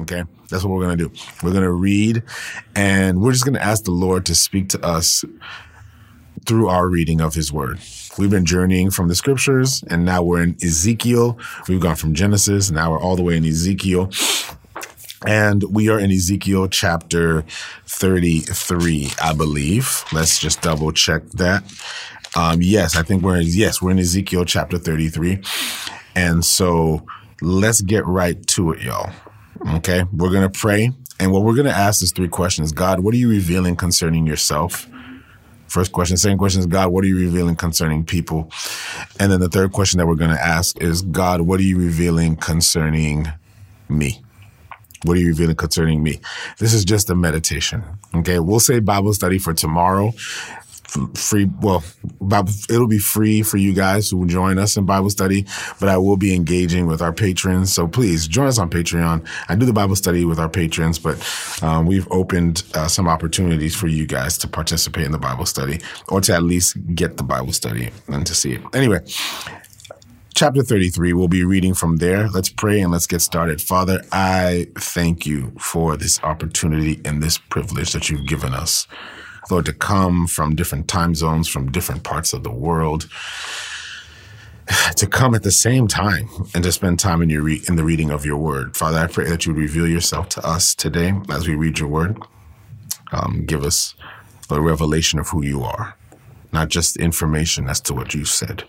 Okay. That's what we're going to do. We're going to read and we're just going to ask the Lord to speak to us through our reading of his word. We've been journeying from the scriptures and now we're in Ezekiel. We've gone from Genesis. Now we're all the way in Ezekiel. And we are in Ezekiel chapter 33, I believe. Let's just double check that. Um, yes, I think we're in, yes, we're in Ezekiel chapter 33. And so let's get right to it, y'all. Okay. We're going to pray. And what we're going to ask is three questions. God, what are you revealing concerning yourself? First question. Second question is, God, what are you revealing concerning people? And then the third question that we're going to ask is, God, what are you revealing concerning me? What are you revealing concerning me? This is just a meditation. Okay. We'll say Bible study for tomorrow free. Well, it'll be free for you guys who join us in Bible study, but I will be engaging with our patrons. So please join us on Patreon. I do the Bible study with our patrons, but um, we've opened uh, some opportunities for you guys to participate in the Bible study or to at least get the Bible study and to see it. Anyway, chapter 33. We'll be reading from there. Let's pray and let's get started. Father, I thank you for this opportunity and this privilege that you've given us. Lord, to come from different time zones, from different parts of the world, to come at the same time and to spend time in your re- in the reading of your word. Father, I pray that you reveal yourself to us today as we read your word. Um, give us a revelation of who you are, not just information as to what you said.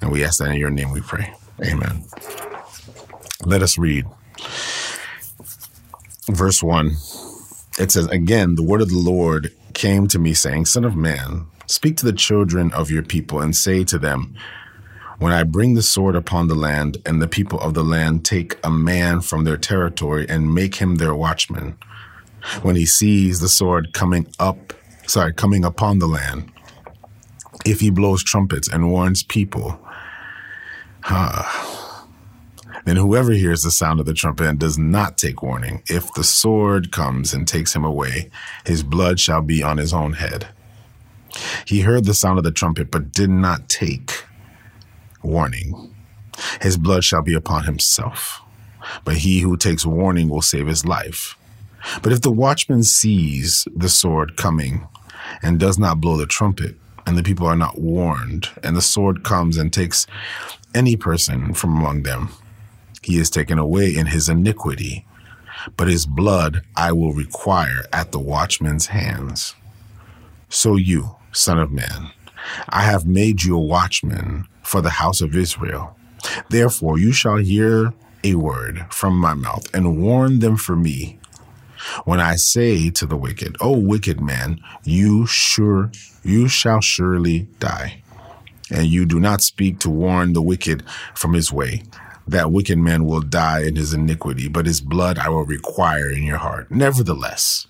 And we ask that in your name we pray. Amen. Let us read. Verse 1. It says, Again, the word of the Lord came to me, saying, Son of man, speak to the children of your people and say to them, When I bring the sword upon the land, and the people of the land take a man from their territory and make him their watchman, when he sees the sword coming up, sorry, coming upon the land, if he blows trumpets and warns people, huh, then whoever hears the sound of the trumpet and does not take warning, if the sword comes and takes him away, his blood shall be on his own head. He heard the sound of the trumpet, but did not take warning. His blood shall be upon himself. But he who takes warning will save his life. But if the watchman sees the sword coming and does not blow the trumpet, and the people are not warned, and the sword comes and takes any person from among them, he is taken away in his iniquity, but his blood I will require at the watchman's hands. So you, son of man, I have made you a watchman for the house of Israel. Therefore you shall hear a word from my mouth and warn them for me. When I say to the wicked, O wicked man, you sure you shall surely die. And you do not speak to warn the wicked from his way, that wicked man will die in his iniquity, but his blood I will require in your heart. Nevertheless,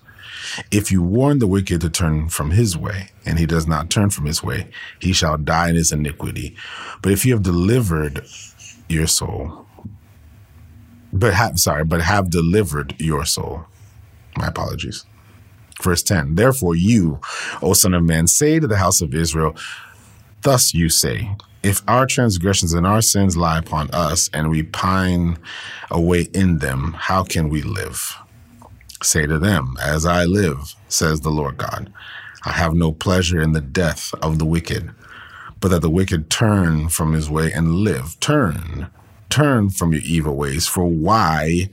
if you warn the wicked to turn from his way, and he does not turn from his way, he shall die in his iniquity. But if you have delivered your soul, but have, sorry, but have delivered your soul. My apologies. Verse 10 Therefore, you, O Son of Man, say to the house of Israel, Thus you say, if our transgressions and our sins lie upon us and we pine away in them, how can we live? Say to them, As I live, says the Lord God, I have no pleasure in the death of the wicked, but that the wicked turn from his way and live. Turn, turn from your evil ways, for why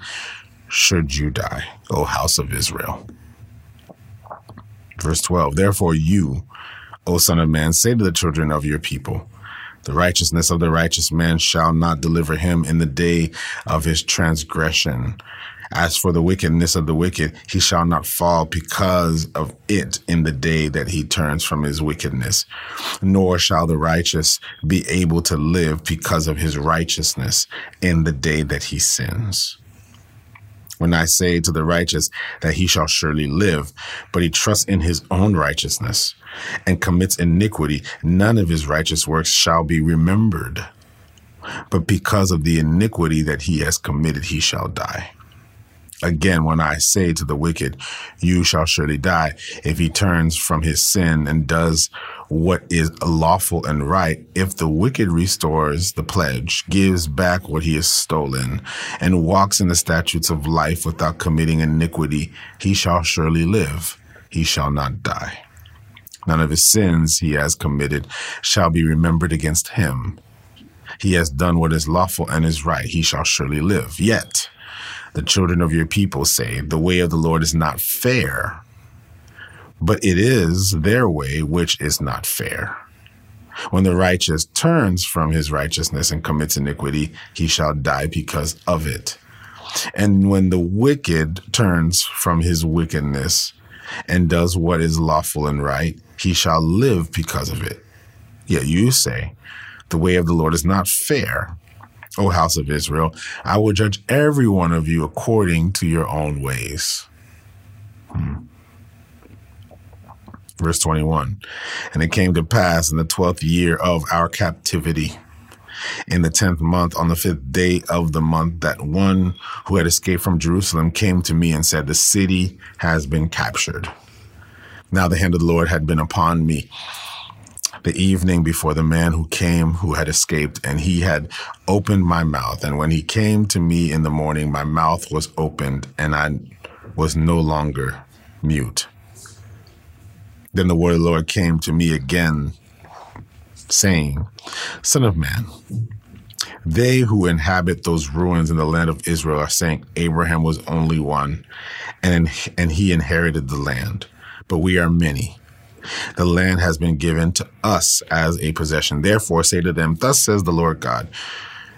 should you die, O house of Israel? Verse 12, Therefore you, O son of man, say to the children of your people, the righteousness of the righteous man shall not deliver him in the day of his transgression. As for the wickedness of the wicked, he shall not fall because of it in the day that he turns from his wickedness. Nor shall the righteous be able to live because of his righteousness in the day that he sins. When I say to the righteous that he shall surely live, but he trusts in his own righteousness, and commits iniquity, none of his righteous works shall be remembered. But because of the iniquity that he has committed, he shall die. Again, when I say to the wicked, you shall surely die, if he turns from his sin and does what is lawful and right, if the wicked restores the pledge, gives back what he has stolen, and walks in the statutes of life without committing iniquity, he shall surely live, he shall not die. None of his sins he has committed shall be remembered against him. He has done what is lawful and is right, he shall surely live. Yet, the children of your people say, The way of the Lord is not fair, but it is their way which is not fair. When the righteous turns from his righteousness and commits iniquity, he shall die because of it. And when the wicked turns from his wickedness and does what is lawful and right, he shall live because of it. Yet you say, The way of the Lord is not fair. O house of Israel, I will judge every one of you according to your own ways. Hmm. Verse 21 And it came to pass in the twelfth year of our captivity, in the tenth month, on the fifth day of the month, that one who had escaped from Jerusalem came to me and said, The city has been captured. Now the hand of the Lord had been upon me the evening before the man who came who had escaped, and he had opened my mouth. And when he came to me in the morning, my mouth was opened, and I was no longer mute. Then the word of the Lord came to me again, saying, Son of man, they who inhabit those ruins in the land of Israel are saying Abraham was only one, and, and he inherited the land, but we are many. The land has been given to us as a possession. Therefore, say to them, Thus says the Lord God.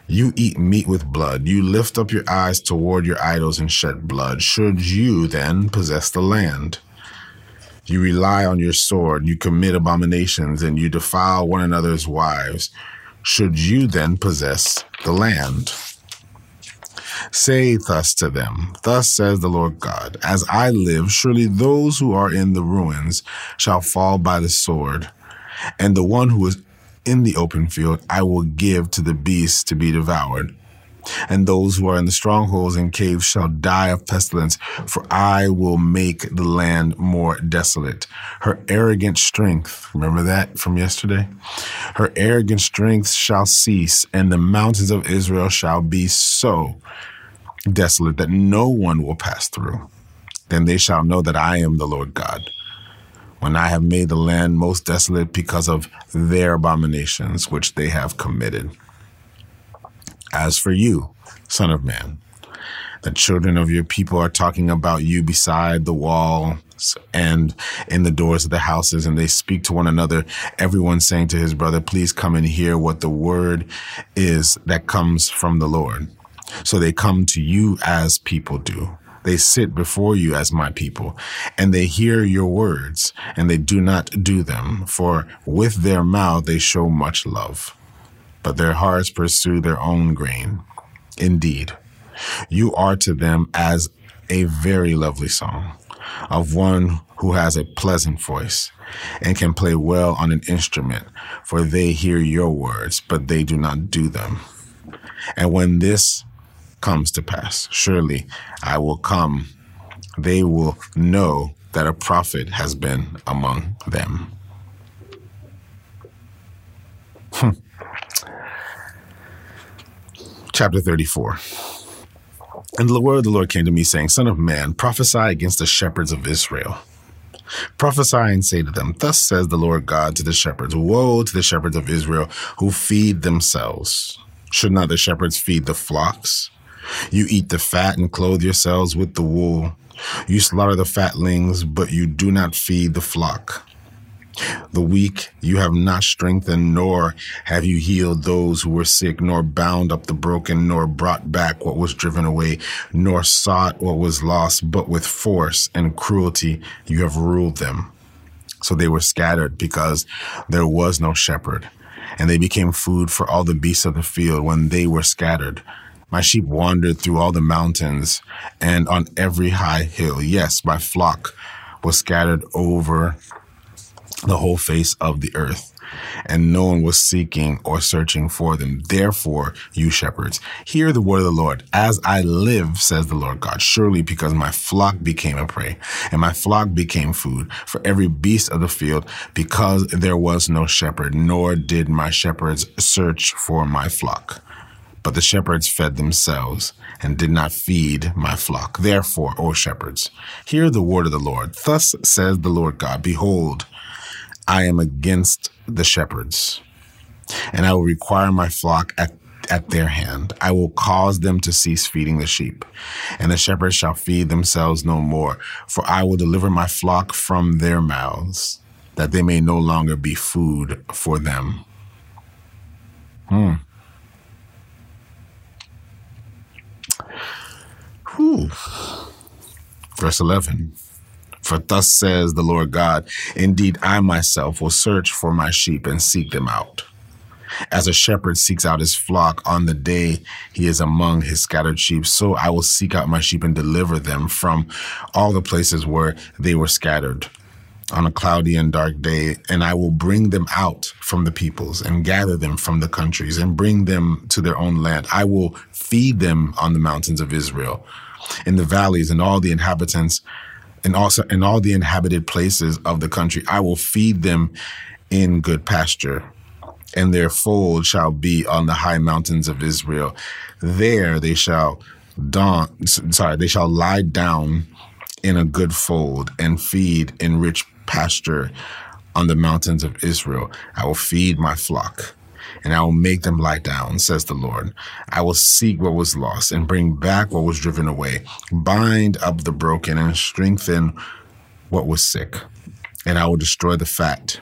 You eat meat with blood. You lift up your eyes toward your idols and shed blood. Should you then possess the land? You rely on your sword. You commit abominations and you defile one another's wives. Should you then possess the land? Say thus to them, Thus says the Lord God, As I live, surely those who are in the ruins shall fall by the sword, and the one who is in the open field I will give to the beasts to be devoured. And those who are in the strongholds and caves shall die of pestilence, for I will make the land more desolate. Her arrogant strength, remember that from yesterday? Her arrogant strength shall cease, and the mountains of Israel shall be so desolate that no one will pass through. Then they shall know that I am the Lord God. When I have made the land most desolate because of their abominations which they have committed. As for you, Son of Man, the children of your people are talking about you beside the walls and in the doors of the houses, and they speak to one another, everyone saying to his brother, Please come and hear what the word is that comes from the Lord. So they come to you as people do. They sit before you as my people, and they hear your words, and they do not do them, for with their mouth they show much love, but their hearts pursue their own grain. Indeed, you are to them as a very lovely song of one who has a pleasant voice and can play well on an instrument, for they hear your words, but they do not do them. And when this comes to pass. Surely I will come. They will know that a prophet has been among them. Hmm. Chapter 34. And the word of the Lord came to me, saying, Son of man, prophesy against the shepherds of Israel. Prophesy and say to them, Thus says the Lord God to the shepherds Woe to the shepherds of Israel who feed themselves. Should not the shepherds feed the flocks? You eat the fat and clothe yourselves with the wool. You slaughter the fatlings, but you do not feed the flock. The weak you have not strengthened, nor have you healed those who were sick, nor bound up the broken, nor brought back what was driven away, nor sought what was lost, but with force and cruelty you have ruled them. So they were scattered because there was no shepherd, and they became food for all the beasts of the field when they were scattered. My sheep wandered through all the mountains and on every high hill. Yes, my flock was scattered over the whole face of the earth. and no one was seeking or searching for them. Therefore, you shepherds, hear the word of the Lord. As I live, says the Lord God, surely because my flock became a prey, and my flock became food for every beast of the field, because there was no shepherd, nor did my shepherds search for my flock. But the shepherds fed themselves and did not feed my flock. Therefore, O shepherds, hear the word of the Lord. Thus says the Lord God, Behold, I am against the shepherds, and I will require my flock at at their hand. I will cause them to cease feeding the sheep, and the shepherds shall feed themselves no more. For I will deliver my flock from their mouths, that they may no longer be food for them. Hmm. Verse 11. For thus says the Lord God, indeed I myself will search for my sheep and seek them out. As a shepherd seeks out his flock on the day he is among his scattered sheep, so I will seek out my sheep and deliver them from all the places where they were scattered on a cloudy and dark day, and I will bring them out from the peoples and gather them from the countries and bring them to their own land. I will feed them on the mountains of Israel, in the valleys, and all the inhabitants, and also in all the inhabited places of the country. I will feed them in good pasture. And their fold shall be on the high mountains of Israel. There they shall sorry, they shall lie down in a good fold and feed in rich pasture on the mountains of Israel. I will feed my flock and I will make them lie down, says the Lord. I will seek what was lost and bring back what was driven away, bind up the broken and strengthen what was sick. And I will destroy the fat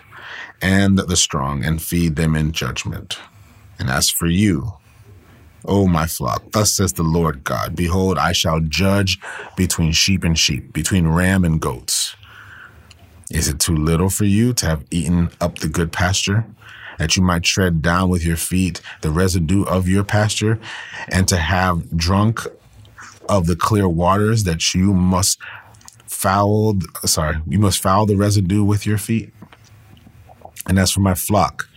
and the strong and feed them in judgment. And as for you, O my flock, thus says the Lord God, behold, I shall judge between sheep and sheep, between ram and goats. Is it too little for you to have eaten up the good pasture, that you might tread down with your feet the residue of your pasture, and to have drunk of the clear waters that you must foul, sorry, you must foul the residue with your feet? And as for my flock,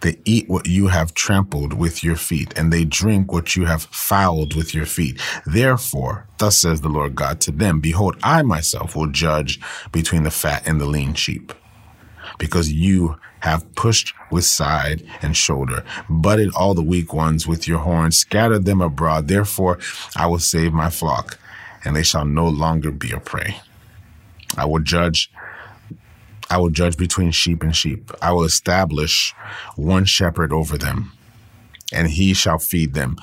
they eat what you have trampled with your feet, and they drink what you have fouled with your feet. Therefore, thus says the Lord God to them, Behold, I myself will judge between the fat and the lean sheep. Because you have pushed with side and shoulder, butted all the weak ones with your horns, scattered them abroad. Therefore, I will save my flock, and they shall no longer be a prey. I will judge I will judge between sheep and sheep. I will establish one shepherd over them, and he shall feed them,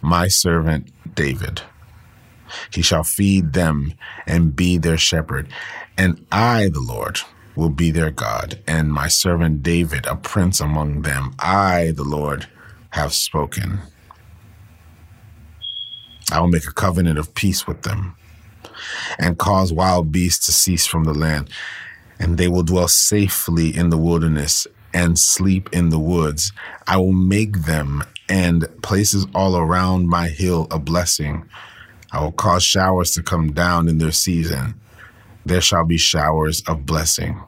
my servant David. He shall feed them and be their shepherd, and I, the Lord, will be their God, and my servant David, a prince among them. I, the Lord, have spoken. I will make a covenant of peace with them and cause wild beasts to cease from the land and they will dwell safely in the wilderness and sleep in the woods. I will make them and places all around my hill a blessing. I will cause showers to come down in their season. There shall be showers of blessing.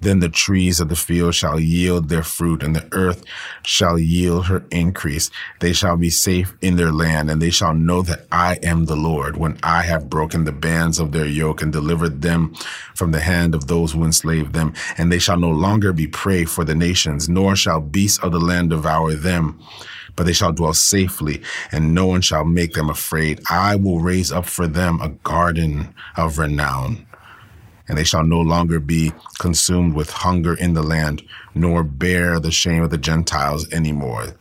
Then the trees of the field shall yield their fruit, and the earth shall yield her increase. They shall be safe in their land, and they shall know that I am the Lord, when I have broken the bands of their yoke and delivered them from the hand of those who enslaved them. And they shall no longer be prey for the nations, nor shall beasts of the land devour them but they shall dwell safely, and no one shall make them afraid. I will raise up for them a garden of renown, and they shall no longer be consumed with hunger in the land, nor bear the shame of the Gentiles any more.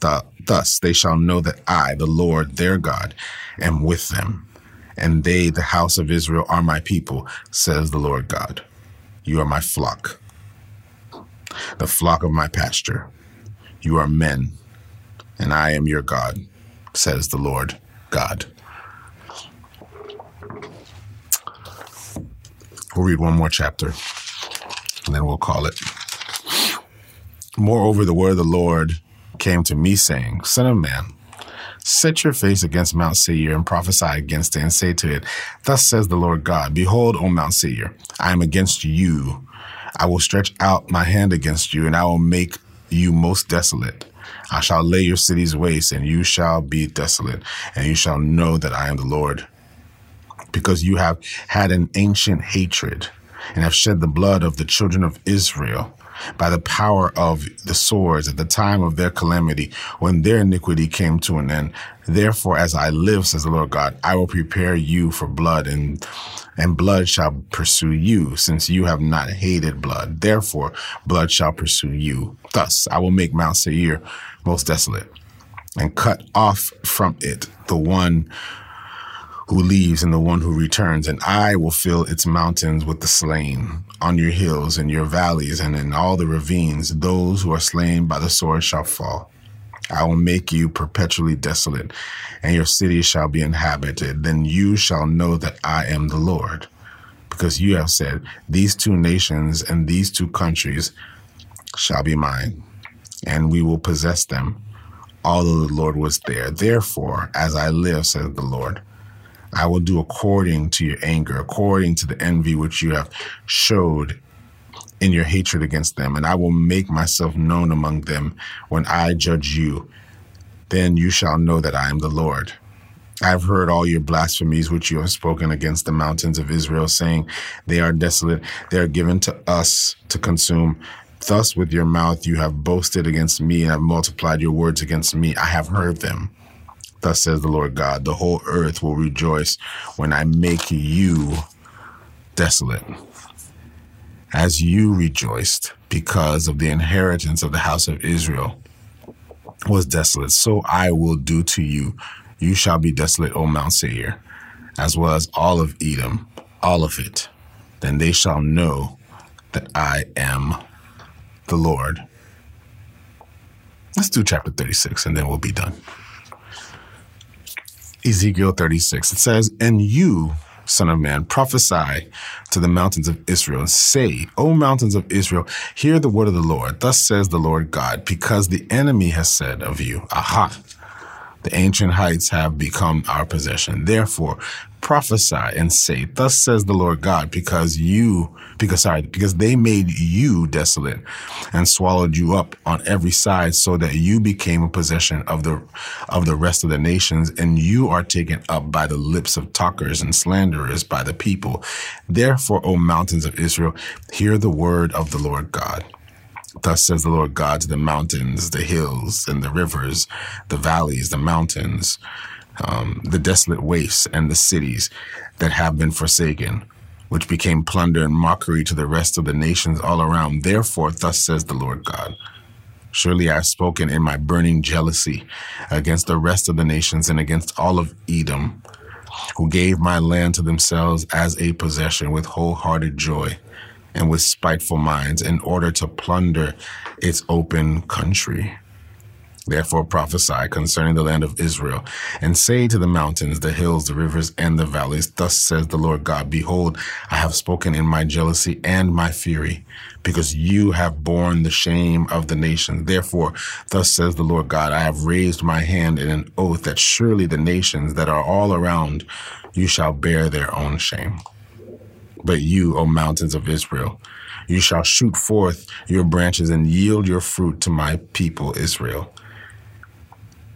Thus they shall know that I, the Lord their God, am with them, and they, the house of Israel, are my people, says the Lord God. You are my flock, the flock of my pasture. You are men, and I am your God, says the Lord God. We'll read one more chapter and then we'll call it. Moreover, the word of the Lord came to me, saying, Son of man, set your face against Mount Seir and prophesy against it, and say to it, Thus says the Lord God, Behold, O Mount Seir, I am against you. I will stretch out my hand against you, and I will make you most desolate. I shall lay your cities waste, and you shall be desolate, and you shall know that I am the Lord. Because you have had an ancient hatred, and have shed the blood of the children of Israel by the power of the swords at the time of their calamity, when their iniquity came to an end. Therefore, as I live, says the Lord God, I will prepare you for blood, and and blood shall pursue you, since you have not hated blood. Therefore, blood shall pursue you. Thus, I will make Mount Seir most desolate, and cut off from it the one who leaves and the one who returns, and I will fill its mountains with the slain. On your hills and your valleys and in all the ravines, those who are slain by the sword shall fall. I will make you perpetually desolate, and your cities shall be inhabited. Then you shall know that I am the Lord. Because you have said, These two nations and these two countries shall be mine, and we will possess them, although the Lord was there. Therefore, as I live, says the Lord, I will do according to your anger, according to the envy which you have showed in your hatred against them, and I will make myself known among them when I judge you. Then you shall know that I am the Lord. I have heard all your blasphemies which you have spoken against the mountains of Israel, saying, They are desolate, they are given to us to consume. Thus with your mouth you have boasted against me and have multiplied your words against me. I have heard them. Thus says the Lord God, the whole earth will rejoice when I make you desolate. As you rejoiced because of the inheritance of the house of Israel was desolate, so I will do to you. You shall be desolate, O Mount Seir, as well as all of Edom, all of it. Then they shall know that I am the Lord. Let's do chapter 36 and then we'll be done. Ezekiel 36. It says, And you, son of man, prophesy to the mountains of Israel. And say, O mountains of Israel, hear the word of the Lord. Thus says the Lord God, because the enemy has said of you, Aha, the ancient heights have become our possession. Therefore, prophesy and say, Thus says the Lord God, because you, because sorry, because they made you desolate and swallowed you up on every side, so that you became a possession of the of the rest of the nations, and you are taken up by the lips of talkers and slanderers by the people. Therefore, O mountains of Israel, hear the word of the Lord God. Thus says the Lord God to the mountains, the hills, and the rivers, the valleys, the mountains, um, the desolate wastes, and the cities that have been forsaken, which became plunder and mockery to the rest of the nations all around. Therefore, thus says the Lord God. Surely I have spoken in my burning jealousy against the rest of the nations and against all of Edom, who gave my land to themselves as a possession with wholehearted joy and with spiteful minds in order to plunder its open country. Therefore prophesy concerning the land of Israel, and say to the mountains, the hills, the rivers, and the valleys, Thus says the Lord God, Behold, I have spoken in my jealousy and my fury, because you have borne the shame of the nations. Therefore, thus says the Lord God, I have raised my hand in an oath that surely the nations that are all around you shall bear their own shame. But you, O mountains of Israel, you shall shoot forth your branches and yield your fruit to my people Israel.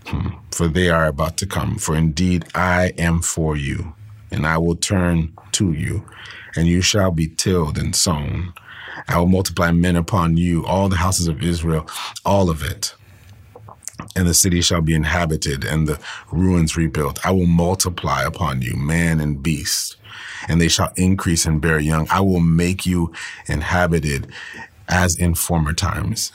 Hmm. For they are about to come. For indeed I am for you, and I will turn to you, and you shall be tilled and sown. I will multiply men upon you, all the houses of Israel, all of it. And the city shall be inhabited, and the ruins rebuilt. I will multiply upon you, man and beast and they shall increase and bear young. I will make you inhabited as in former times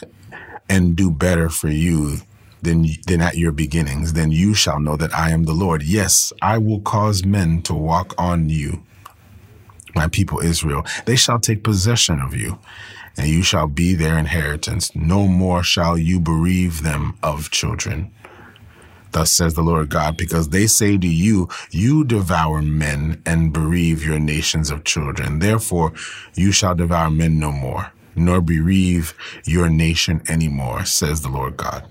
and do better for you than, than at your beginnings. Then you shall know that I am the Lord. Yes, I will cause men to walk on you. My people Israel, they shall take possession of you and you shall be their inheritance. No more shall you bereave them of children. Thus says the Lord God, because they say to you, you devour men and bereave your nations of children. Therefore, you shall devour men no more, nor bereave your nation any more, says the Lord God.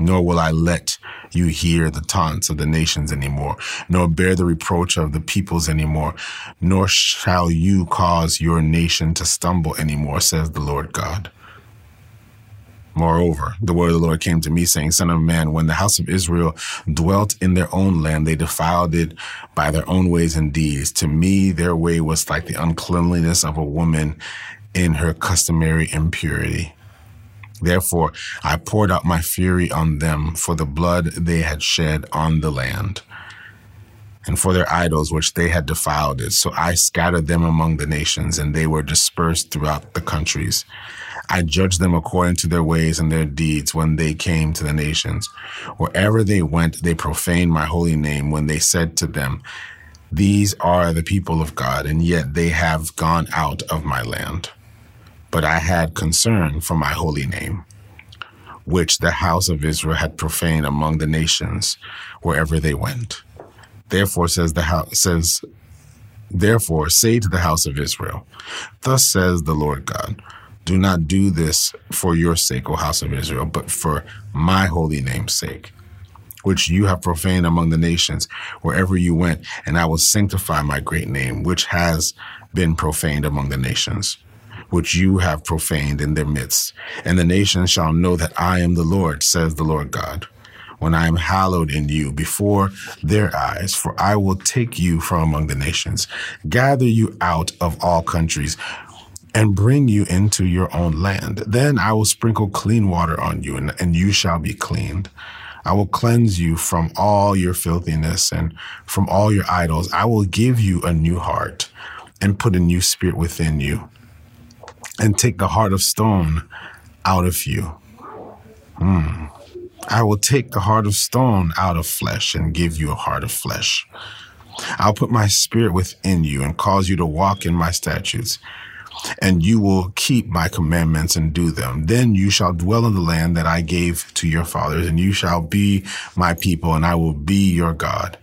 nor will I let you hear the taunts of the nations anymore, nor bear the reproach of the peoples anymore, nor shall you cause your nation to stumble anymore, says the Lord God. Moreover, the word of the Lord came to me saying, Son of man, when the house of Israel dwelt in their own land, they defiled it by their own ways and deeds. To me, their way was like the uncleanliness of a woman in her customary impurity. Therefore, I poured out my fury on them for the blood they had shed on the land and for their idols which they had defiled it. So I scattered them among the nations and they were dispersed throughout the countries. I judged them according to their ways and their deeds when they came to the nations. Wherever they went, they profaned my holy name when they said to them, These are the people of God, and yet they have gone out of my land but I had concern for my holy name, which the house of Israel had profaned among the nations wherever they went. Therefore says the house says Therefore say to the house of Israel, Thus says the Lord God, Do not do this for your sake, O house of Israel, but for my holy name's sake, which you have profaned among the nations wherever you went, and I will sanctify my great name, which has been profaned among the nations which you have profaned in their midst. And the nations shall know that I am the Lord, says the Lord God, when I am hallowed in you before their eyes. For I will take you from among the nations, gather you out of all countries, and bring you into your own land. Then I will sprinkle clean water on you, and, and you shall be cleaned. I will cleanse you from all your filthiness and from all your idols. I will give you a new heart and put a new spirit within you and take the heart of stone out of you. Hmm. I will take the heart of stone out of flesh and give you a heart of flesh. I'll put my spirit within you and cause you to walk in my statutes, and you will keep my commandments and do them. Then you shall dwell in the land that I gave to your fathers, and you shall be my people, and I will be your God.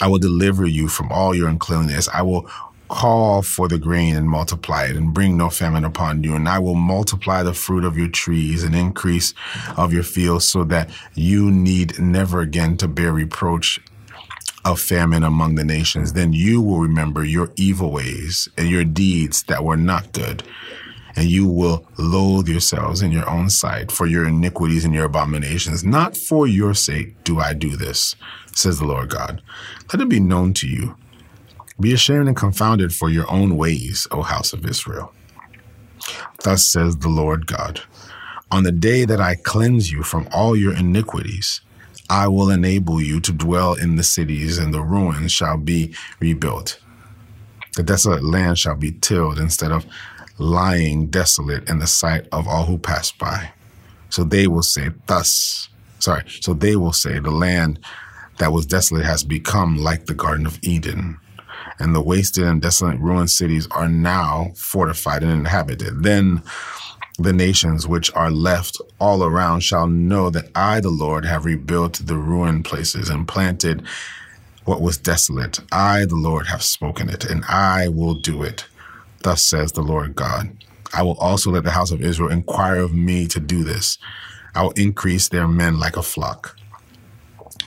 I will deliver you from all your uncleanness. I will call for the grain and multiply it and bring no famine upon you. And I will multiply the fruit of your trees and increase of your fields so that you need never again to bear reproach of famine among the nations. Then you will remember your evil ways and your deeds that were not good. And you will loathe yourselves in your own sight for your iniquities and your abominations. Not for your sake do I do this, says the Lord God. Let it be known to you be ashamed and confounded for your own ways, O house of Israel. Thus says the Lord God On the day that I cleanse you from all your iniquities, I will enable you to dwell in the cities, and the ruins shall be rebuilt. The desolate land shall be tilled instead of lying desolate in the sight of all who pass by. So they will say, Thus, sorry, so they will say, The land that was desolate has become like the Garden of Eden and the wasted and desolate ruined cities are now fortified and inhabited. Then the nations which are left all around shall know that I, the Lord, have rebuilt the ruined places and planted what was desolate. I, the Lord, have spoken it, and I will do it. Thus says the Lord God. I will also let the house of Israel inquire of me to do this. I will increase their men like a flock,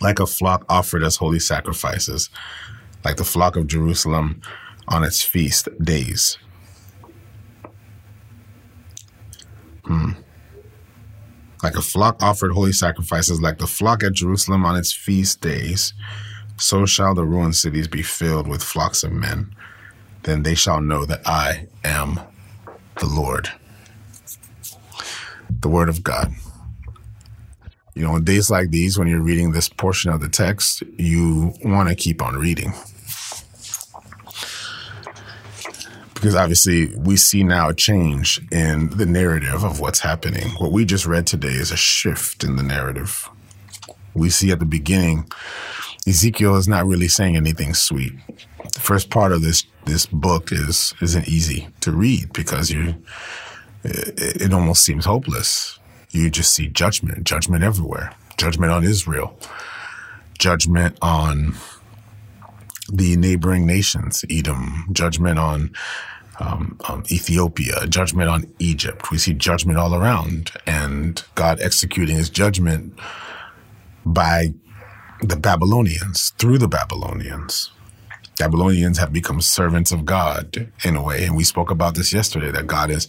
like a flock offered as holy sacrifices like the flock of Jerusalem on its feast days. Hmm. Like a flock offered holy sacrifices, like the flock at Jerusalem on its feast days, so shall the ruined cities be filled with flocks of men. Then they shall know that I am the Lord. The Word of God. You know, on days like these, when you're reading this portion of the text, you want to keep on reading. Because obviously we see now a change in the narrative of what's happening. What we just read today is a shift in the narrative. We see at the beginning, Ezekiel is not really saying anything sweet. The first part of this this book is isn't easy to read because you it, it almost seems hopeless. You just see judgment, judgment everywhere, judgment on Israel, judgment on the neighboring nations, Edom, judgment on um, um, Ethiopia, judgment on Egypt. We see judgment all around, and God executing his judgment by the Babylonians, through the Babylonians. Babylonians have become servants of God in a way. And we spoke about this yesterday that God is,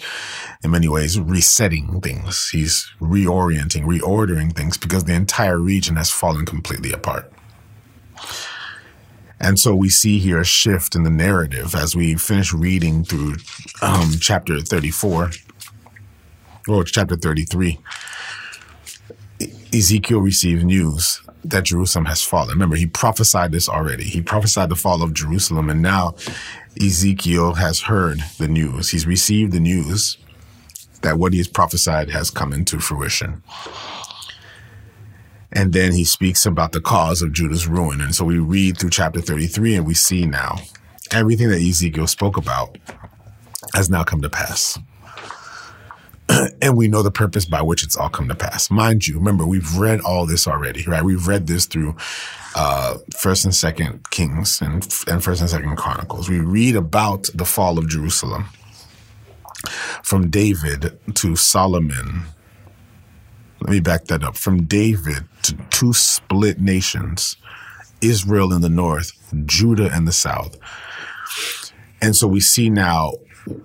in many ways, resetting things. He's reorienting, reordering things because the entire region has fallen completely apart. And so we see here a shift in the narrative as we finish reading through um, chapter 34 or chapter 33. Ezekiel receives news that Jerusalem has fallen. Remember, he prophesied this already. He prophesied the fall of Jerusalem, and now Ezekiel has heard the news. He's received the news that what he has prophesied has come into fruition. And then he speaks about the cause of Judah's ruin. And so we read through chapter 33 and we see now everything that Ezekiel spoke about has now come to pass. and we know the purpose by which it's all come to pass. Mind you, remember, we've read all this already, right? We've read this through uh, First and Second Kings and, and First and Second Chronicles. We read about the fall of Jerusalem from David to Solomon. Let me back that up. From David to two split nations, Israel in the north, Judah in the south. And so we see now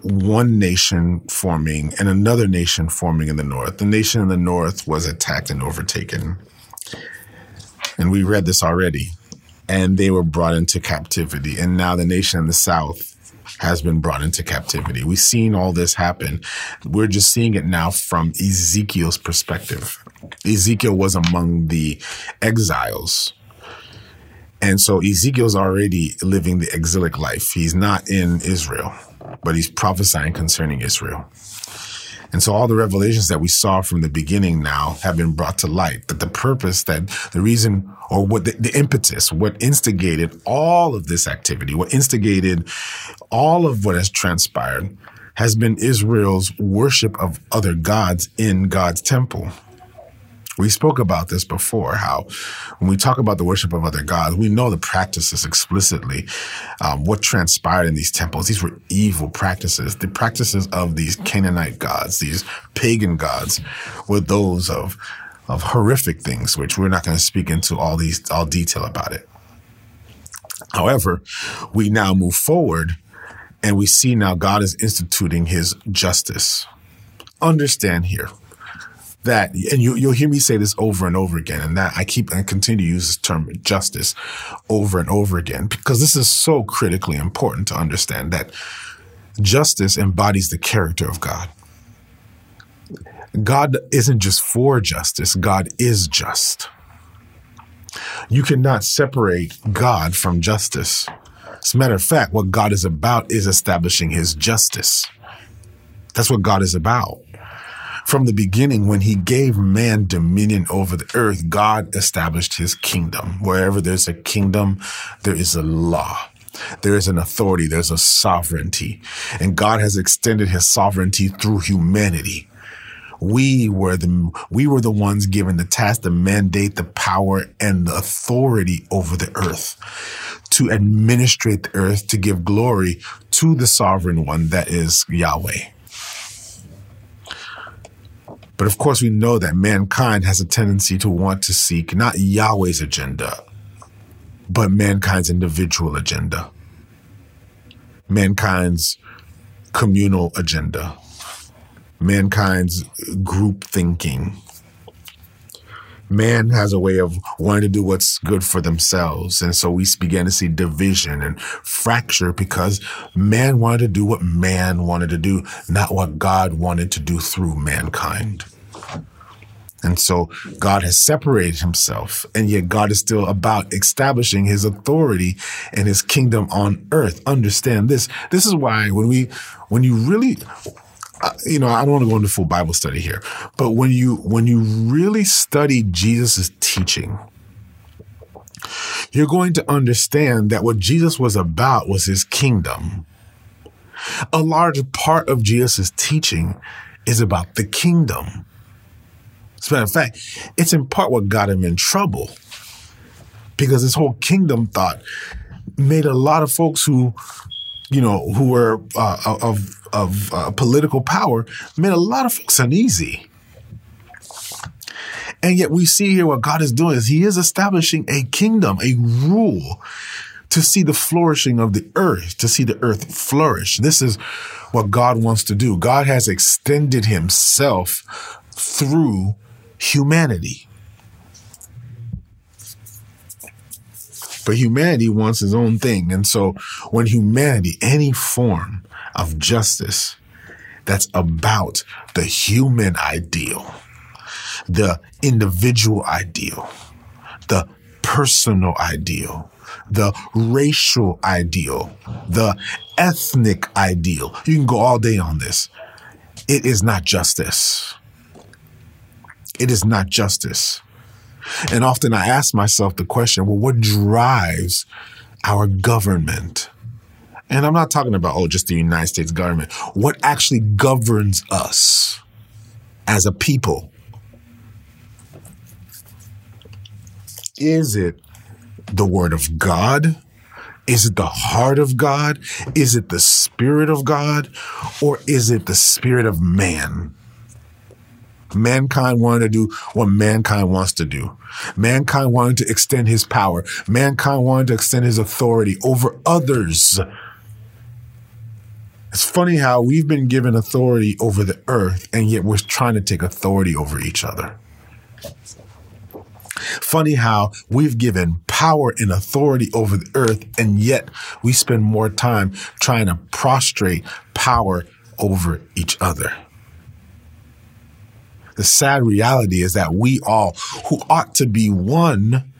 one nation forming and another nation forming in the north. The nation in the north was attacked and overtaken. And we read this already. And they were brought into captivity. And now the nation in the south has been brought into captivity. We've seen all this happen. We're just seeing it now from Ezekiel's perspective. Ezekiel was among the exiles. And so Ezekiel's already living the exilic life. He's not in Israel but he's prophesying concerning Israel. And so all the revelations that we saw from the beginning now have been brought to light that the purpose that the reason or what the, the, impetus, what instigated all of this activity, what instigated all of what has transpired has been Israel's worship of other gods in God's temple. We spoke about this before, how when we talk about the worship of other gods, we know the practices explicitly. Um, what transpired in these temples, these were evil practices. The practices of these Canaanite gods, these pagan gods, were those of of horrific things, which we're not going to speak into all these all detail about it. However, we now move forward and we see now God is instituting his justice. Understand here that, and you, you'll hear me say this over and over again, and that I keep and continue to use this term justice over and over again because this is so critically important to understand that justice embodies the character of God. God isn't just for justice, God is just. You cannot separate God from justice. As a matter of fact, what God is about is establishing his justice. That's what God is about. From the beginning, when he gave man dominion over the earth, God established his kingdom. Wherever there's a kingdom, there is a law. There is an authority. There's a sovereignty. And God has extended his sovereignty through humanity. We were the, we were the ones given the task, the mandate, the power, and the authority over the earth to administrate the earth, to give glory to the sovereign one that is Yahweh. But of course, we know that mankind has a tendency to want to seek not Yahweh's agenda, but mankind's individual agenda, mankind's communal agenda, mankind's group thinking. Man has a way of wanting to do what's good for themselves. And so we began to see division and fracture because man wanted to do what man wanted to do, not what God wanted to do through mankind. And so God has separated himself, and yet God is still about establishing his authority and his kingdom on earth. Understand this. This is why when we, when you really, you know, I don't want to go into full Bible study here, but when you, when you really study Jesus' teaching, you're going to understand that what Jesus was about was his kingdom. A large part of Jesus' teaching is about the kingdom. As a matter of fact, it's in part what got him in trouble because this whole kingdom thought made a lot of folks who you know, who were uh, of of uh, political power made a lot of folks uneasy. And yet we see here what God is doing is he is establishing a kingdom, a rule to see the flourishing of the earth, to see the earth flourish. This is what God wants to do. God has extended himself through humanity. But humanity wants his own thing. And so when humanity, any form of justice that's about the human ideal, the individual ideal, the personal ideal, the racial ideal, the ethnic ideal. You can go all day on this. It is not justice. It is not justice. And often I ask myself the question well, what drives our government? And I'm not talking about, oh, just the United States government. What actually governs us as a people? Is it the word of God? Is it the heart of God? Is it the spirit of God? Or is it the spirit of man? Mankind wanted to do what mankind wants to do. Mankind wanted to extend his power. Mankind wanted to extend his authority over others. It's funny how we've been given authority over the earth, and yet we're trying to take authority over each other. Funny how we've given power and authority over the earth, and yet we spend more time trying to prostrate power over each other. The sad reality is that we all, who ought to be one,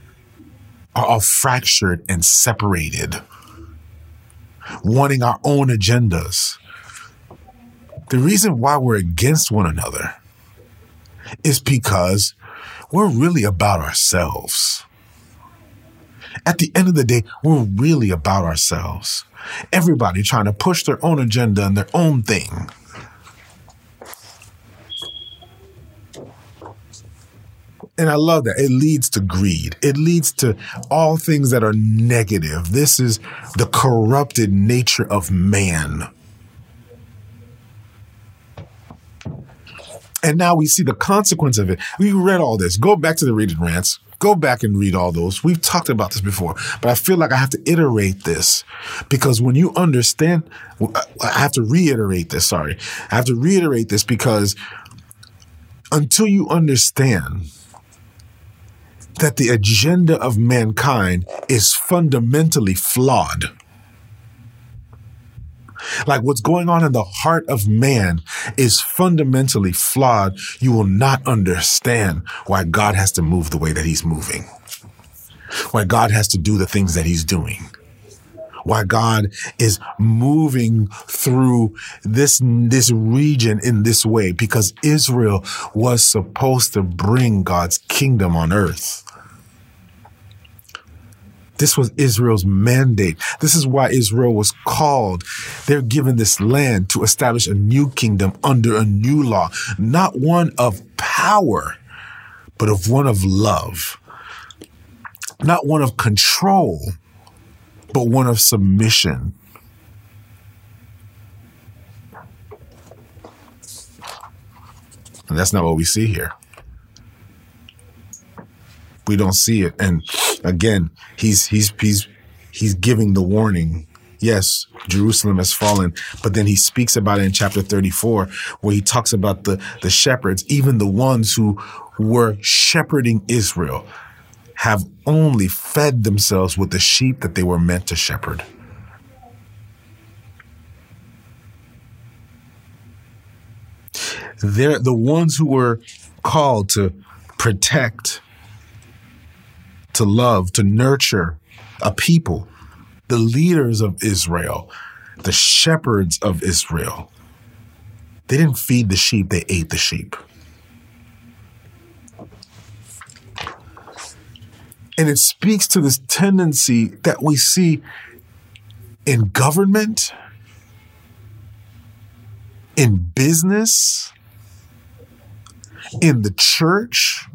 are all fractured and separated, wanting our own agendas. The reason why we're against one another is because we're really about ourselves. At the end of the day, we're really about ourselves. Everybody trying to push their own agenda and their own thing. And I love that. It leads to greed. It leads to all things that are negative. This is the corrupted nature of man. And now we see the consequence of it. We read all this. Go back to the reading rants. Go back and read all those. We've talked about this before, but I feel like I have to iterate this because when you understand, I have to reiterate this. Sorry. I have to reiterate this because until you understand that the agenda of mankind is fundamentally flawed, like what's going on in the heart of man is fundamentally flawed. You will not understand why God has to move the way that he's moving. Why God has to do the things that he's doing. Why God is moving through this, this region in this way because Israel was supposed to bring God's kingdom on earth. This was Israel's mandate. This is why Israel was called. They're given this land to establish a new kingdom under a new law, not one of power, but of one of love. Not one of control, but one of submission. And that's not what we see here we don't see it. And again, he's he's he's he's giving the warning. Yes, Jerusalem has fallen, but then he speaks about it in chapter 34, where he talks about the, the shepherds, even the ones who were shepherding Israel, have only fed themselves with the sheep that they were meant to shepherd. They're the ones who were called to protect to love, to nurture a people, the leaders of Israel, the shepherds of Israel. They didn't feed the sheep, they ate the sheep. And it speaks to this tendency that we see in government, in business, in the church,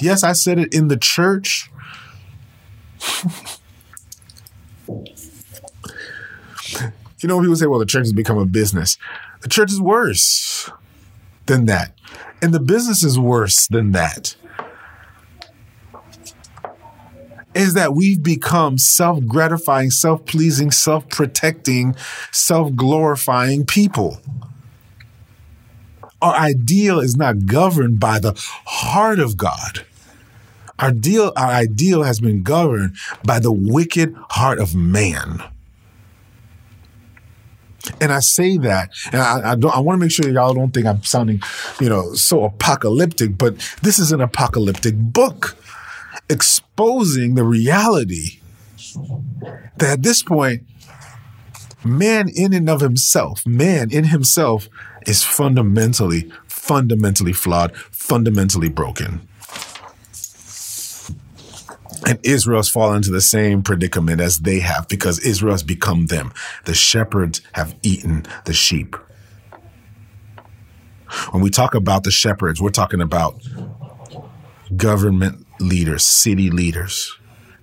Yes, I said it in the church. You know, people say, well, the church has become a business. The church is worse than that. And the business is worse than that. Is that we've become self gratifying, self pleasing, self protecting, self glorifying people. Our ideal is not governed by the heart of God. Our deal, our ideal has been governed by the wicked heart of man. And I say that, and I, I don't. I want to make sure y'all don't think I'm sounding, you know, so apocalyptic. But this is an apocalyptic book, exposing the reality that at this point, man in and of himself, man in himself, is fundamentally, fundamentally flawed, fundamentally broken. And Israel's fallen into the same predicament as they have because Israel has become them. The shepherds have eaten the sheep. When we talk about the shepherds, we're talking about government leaders, city leaders,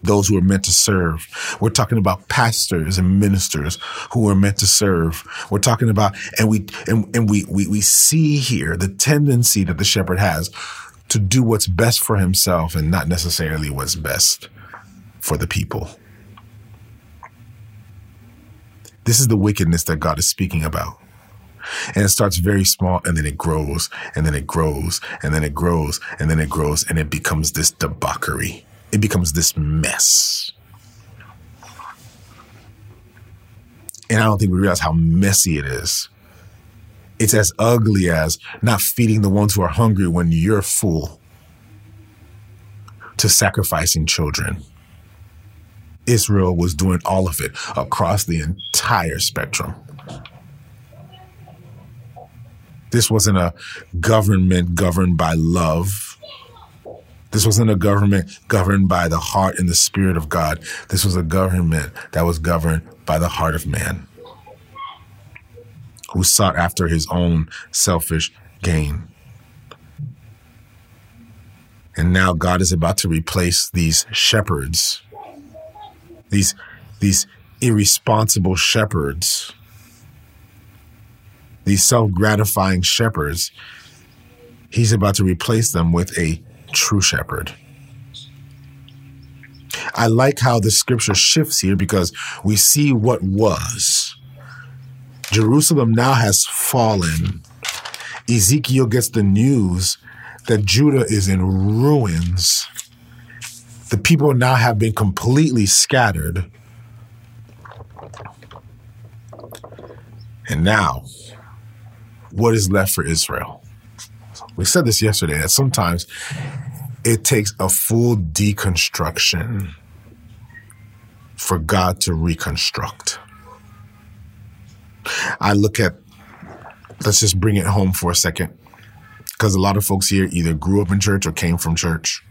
those who are meant to serve. We're talking about pastors and ministers who are meant to serve. We're talking about, and we, and, and we, we, we see here the tendency that the shepherd has to do what's best for himself and not necessarily what's best for the people. This is the wickedness that God is speaking about. And it starts very small and then it grows and then it grows and then it grows and then it grows and it becomes this debauchery. It becomes this mess. And I don't think we realize how messy it is it's as ugly as not feeding the ones who are hungry when you're full to sacrificing children. Israel was doing all of it across the entire spectrum. This wasn't a government governed by love. This wasn't a government governed by the heart and the spirit of God. This was a government that was governed by the heart of man who sought after his own selfish gain. And now God is about to replace these shepherds, these, these irresponsible shepherds, these self gratifying shepherds. He's about to replace them with a true shepherd. I like how the scripture shifts here because we see what was. Jerusalem now has fallen. Ezekiel gets the news that Judah is in ruins. The people now have been completely scattered. And now, what is left for Israel? We said this yesterday that sometimes it takes a full deconstruction for God to reconstruct. I look at, let's just bring it home for a second. Because a lot of folks here either grew up in church or came from church.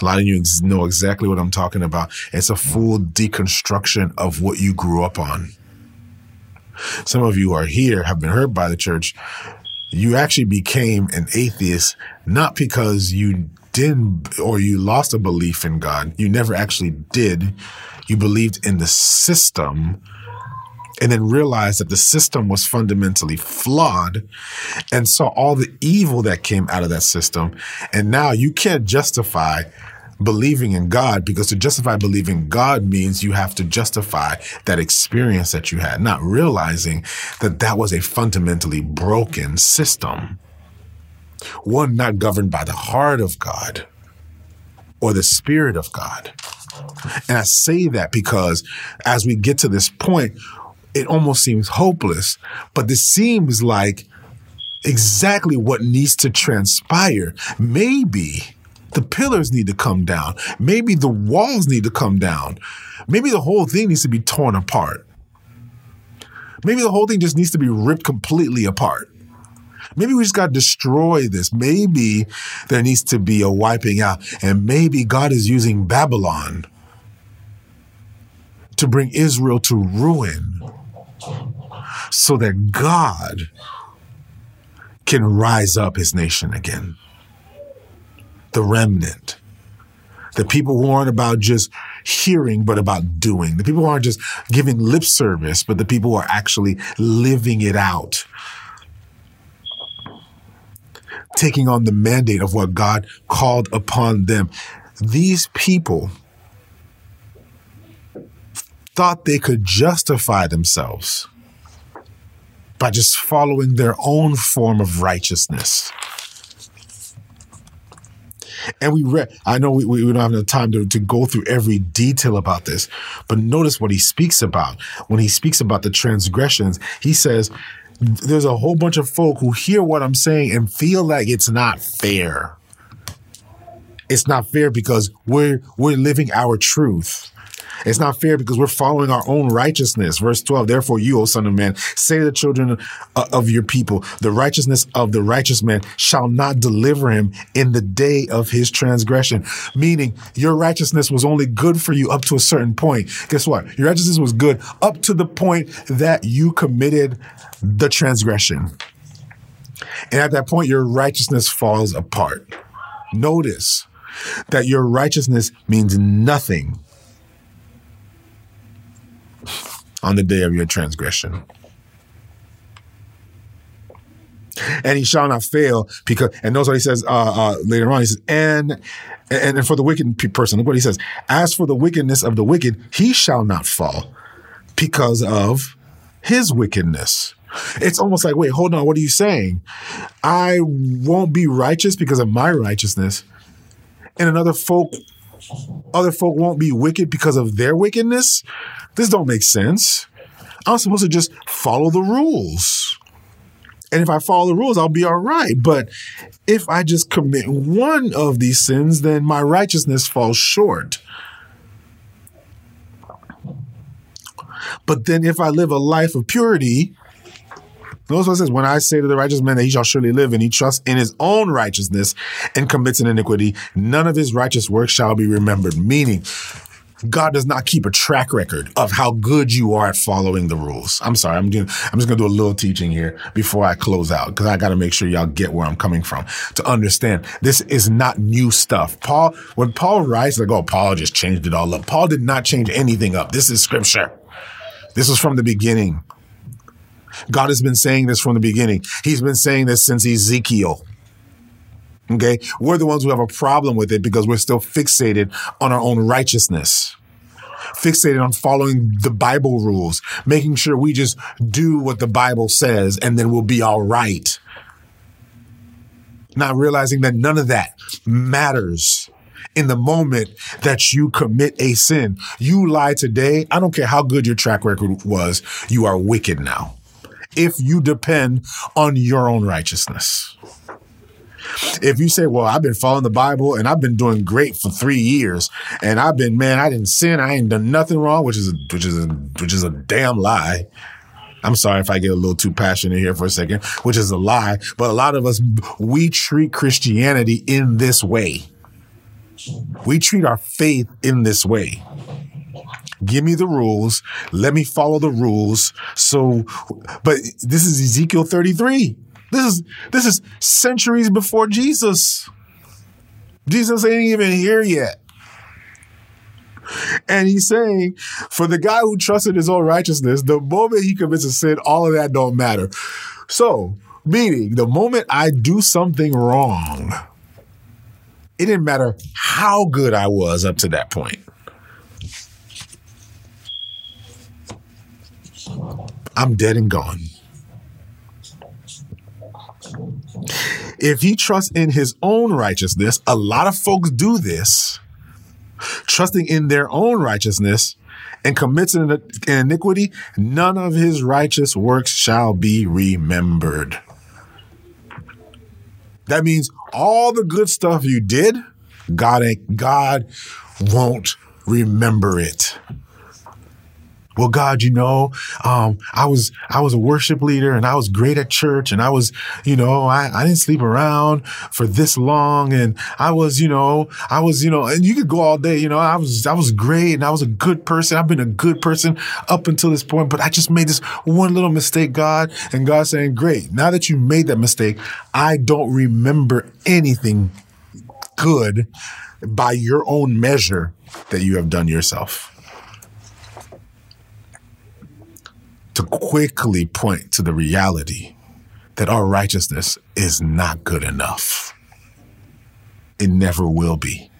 A lot of you know exactly what I'm talking about. It's a full deconstruction of what you grew up on. Some of you are here, have been hurt by the church. You actually became an atheist not because you didn't or you lost a belief in God. You never actually did. You believed in the system and then realized that the system was fundamentally flawed and saw all the evil that came out of that system. And now you can't justify believing in God because to justify believing God means you have to justify that experience that you had, not realizing that that was a fundamentally broken system. One not governed by the heart of God or the spirit of God. And I say that because as we get to this point, it almost seems hopeless, but this seems like exactly what needs to transpire. Maybe the pillars need to come down. Maybe the walls need to come down. Maybe the whole thing needs to be torn apart. Maybe the whole thing just needs to be ripped completely apart. Maybe we just got to destroy this. Maybe there needs to be a wiping out. And maybe God is using Babylon to bring Israel to ruin so that God can rise up his nation again. The remnant. The people who aren't about just hearing, but about doing. The people who aren't just giving lip service, but the people who are actually living it out. Taking on the mandate of what God called upon them. These people thought they could justify themselves by just following their own form of righteousness. And we read, I know we, we don't have enough time to, to go through every detail about this, but notice what he speaks about. When he speaks about the transgressions, he says, there's a whole bunch of folk who hear what I'm saying and feel like it's not fair. It's not fair because we're we're living our truth. It's not fair because we're following our own righteousness. Verse 12, therefore you, O son of man, say to the children of your people, the righteousness of the righteous man shall not deliver him in the day of his transgression. Meaning your righteousness was only good for you up to a certain point. Guess what? Your righteousness was good up to the point that you committed the transgression. And at that point, your righteousness falls apart. Notice that your righteousness means nothing on the day of your transgression. And he shall not fail because, and notice what he says uh, uh, later on. He says, and, and and for the wicked person, look what he says. As for the wickedness of the wicked, he shall not fall because of his wickedness. It's almost like, wait, hold on, what are you saying? I won't be righteous because of my righteousness, and another folk, other folk won't be wicked because of their wickedness. This don't make sense. I'm supposed to just follow the rules. And if I follow the rules, I'll be all right. But if I just commit one of these sins, then my righteousness falls short. But then if I live a life of purity, Notice what it says, when I say to the righteous man that he shall surely live and he trusts in his own righteousness and commits an iniquity, none of his righteous works shall be remembered. Meaning, God does not keep a track record of how good you are at following the rules. I'm sorry. I'm doing, I'm just going to do a little teaching here before I close out because I got to make sure y'all get where I'm coming from to understand this is not new stuff. Paul, when Paul writes, like, oh, Paul just changed it all up. Paul did not change anything up. This is scripture. This was from the beginning. God has been saying this from the beginning. He's been saying this since Ezekiel. Okay. We're the ones who have a problem with it because we're still fixated on our own righteousness, fixated on following the Bible rules, making sure we just do what the Bible says and then we'll be all right. Not realizing that none of that matters in the moment that you commit a sin. You lie today. I don't care how good your track record was. You are wicked now if you depend on your own righteousness. If you say, well, I've been following the Bible and I've been doing great for three years and I've been, man, I didn't sin. I ain't done nothing wrong, which is, a, which is, a, which is a damn lie. I'm sorry if I get a little too passionate here for a second, which is a lie. But a lot of us, we treat Christianity in this way. We treat our faith in this way. Give me the rules. Let me follow the rules. So, but this is Ezekiel 33. This is this is centuries before Jesus. Jesus ain't even here yet. And he's saying, for the guy who trusted his own righteousness, the moment he commits a sin, all of that don't matter. So, meaning the moment I do something wrong, it didn't matter how good I was up to that point. I'm dead and gone. If he trusts in his own righteousness, a lot of folks do this, trusting in their own righteousness and commits an iniquity, none of his righteous works shall be remembered. That means all the good stuff you did, God ain't, God won't remember it well, God, you know, um, I was, I was a worship leader and I was great at church and I was, you know, I, I didn't sleep around for this long and I was, you know, I was, you know, and you could go all day, you know, I was, I was great and I was a good person. I've been a good person up until this point, but I just made this one little mistake, God. And God saying, great. Now that you made that mistake, I don't remember anything good by your own measure that you have done yourself. To quickly point to the reality that our righteousness is not good enough. It never will be.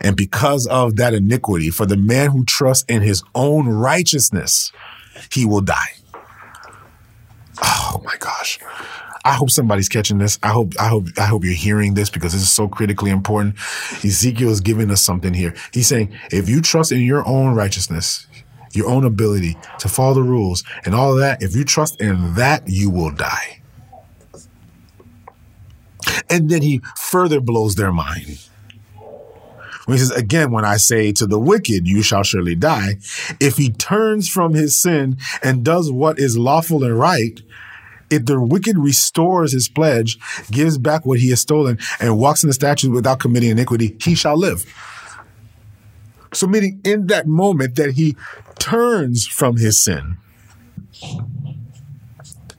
And because of that iniquity, for the man who trusts in his own righteousness, he will die. Oh my gosh. I hope somebody's catching this. I hope, I hope, I hope you're hearing this because this is so critically important. Ezekiel is giving us something here. He's saying, if you trust in your own righteousness, your own ability to follow the rules and all that, if you trust in that, you will die. And then he further blows their mind. When he says, again, when I say to the wicked, you shall surely die, if he turns from his sin and does what is lawful and right, if the wicked restores his pledge, gives back what he has stolen, and walks in the statutes without committing iniquity, he shall live. So, meaning in that moment that he turns from his sin,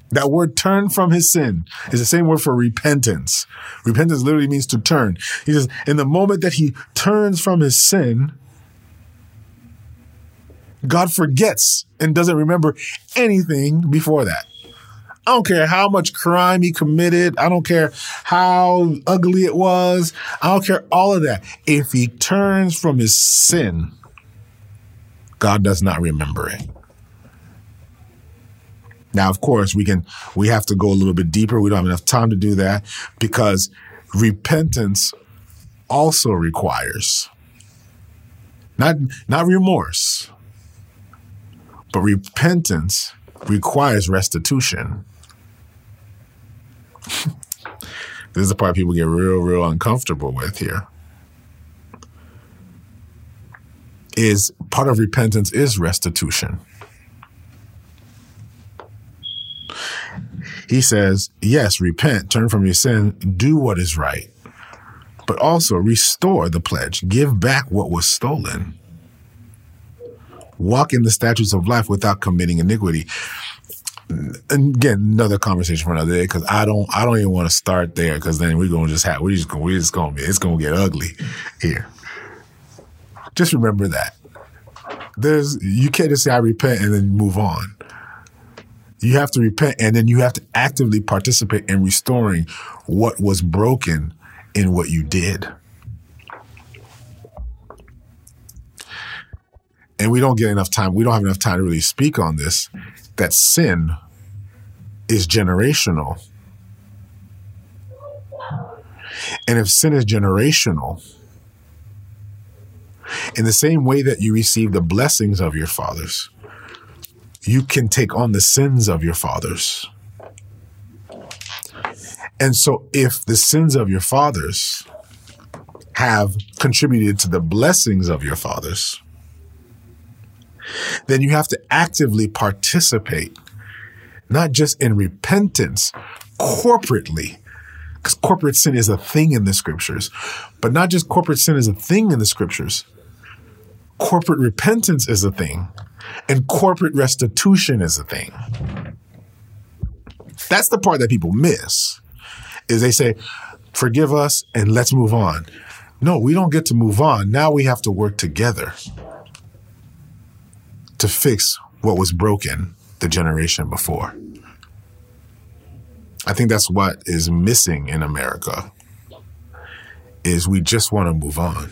that word turn from his sin is the same word for repentance. Repentance literally means to turn. He says, in the moment that he turns from his sin, God forgets and doesn't remember anything before that. I don't care how much crime he committed. I don't care how ugly it was. I don't care all of that. If he turns from his sin, God does not remember it. Now, of course, we can, we have to go a little bit deeper. We don't have enough time to do that because repentance also requires not, not remorse, but repentance requires restitution. this is the part people get real, real uncomfortable with here. Is part of repentance is restitution. He says, yes, repent, turn from your sin, do what is right, but also restore the pledge, give back what was stolen. Walk in the statutes of life without committing iniquity and again, another conversation for another day because I don't, I don't even want to start there because then we're gonna just have, we're just we're just gonna be, it's gonna get ugly here. Just remember that there's, you can't just say I repent and then move on. You have to repent and then you have to actively participate in restoring what was broken in what you did. And we don't get enough time. We don't have enough time to really speak on this that sin is generational. And if sin is generational, in the same way that you receive the blessings of your fathers, you can take on the sins of your fathers. And so, if the sins of your fathers have contributed to the blessings of your fathers, then you have to actively participate, not just in repentance, corporately, because corporate sin is a thing in the scriptures, but not just corporate sin is a thing in the scriptures. Corporate repentance is a thing, and corporate restitution is a thing. That's the part that people miss. Is they say, "Forgive us and let's move on." No, we don't get to move on. Now we have to work together to fix what was broken the generation before. I think that's what is missing in America is we just want to move on.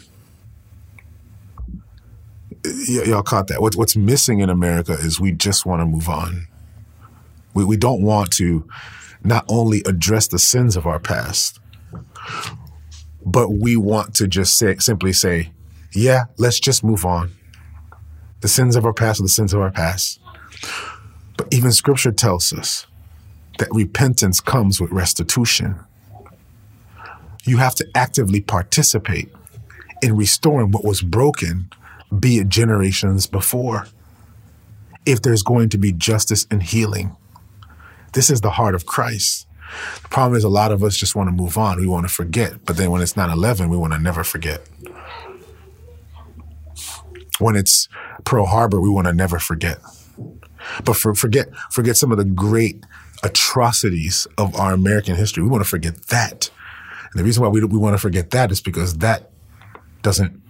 Y- y'all caught that. What, what's missing in America is we just want to move on. We, we don't want to not only address the sins of our past, but we want to just say, simply say, yeah, let's just move on. The sins of our past are the sins of our past. But even scripture tells us that repentance comes with restitution. You have to actively participate in restoring what was broken, be it generations before. If there's going to be justice and healing, this is the heart of Christ. The problem is a lot of us just want to move on. We want to forget. But then when it's 9 11, we want to never forget. When it's Pearl Harbor, we want to never forget. But for, forget forget some of the great atrocities of our American history. We want to forget that. And the reason why we, we want to forget that is because that doesn't,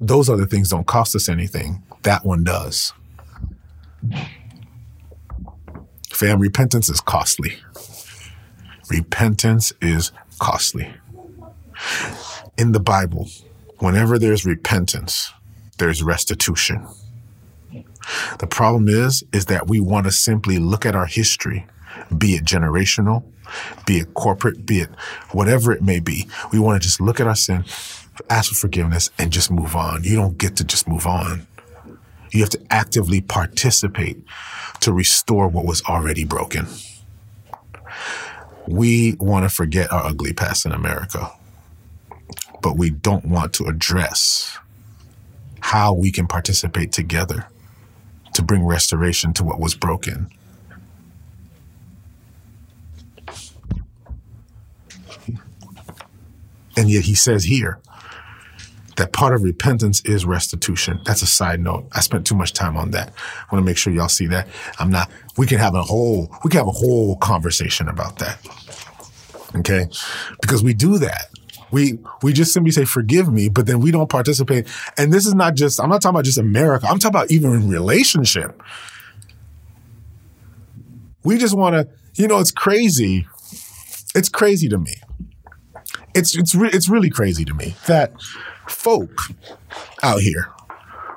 those other things don't cost us anything. That one does. Fam, repentance is costly. Repentance is costly. In the Bible, whenever there's repentance, there's restitution. The problem is, is that we want to simply look at our history, be it generational, be it corporate, be it whatever it may be. We want to just look at our sin, ask for forgiveness, and just move on. You don't get to just move on. You have to actively participate to restore what was already broken. We want to forget our ugly past in America, but we don't want to address how we can participate together to bring restoration to what was broken. And yet he says here that part of repentance is restitution. That's a side note. I spent too much time on that. I want to make sure y'all see that. I'm not, we can have a whole, we can have a whole conversation about that. Okay. Because we do that. We, we just simply say, forgive me, but then we don't participate. And this is not just, I'm not talking about just America. I'm talking about even in relationship. We just want to, you know, it's crazy. It's crazy to me. It's, it's, re- it's really crazy to me that folk out here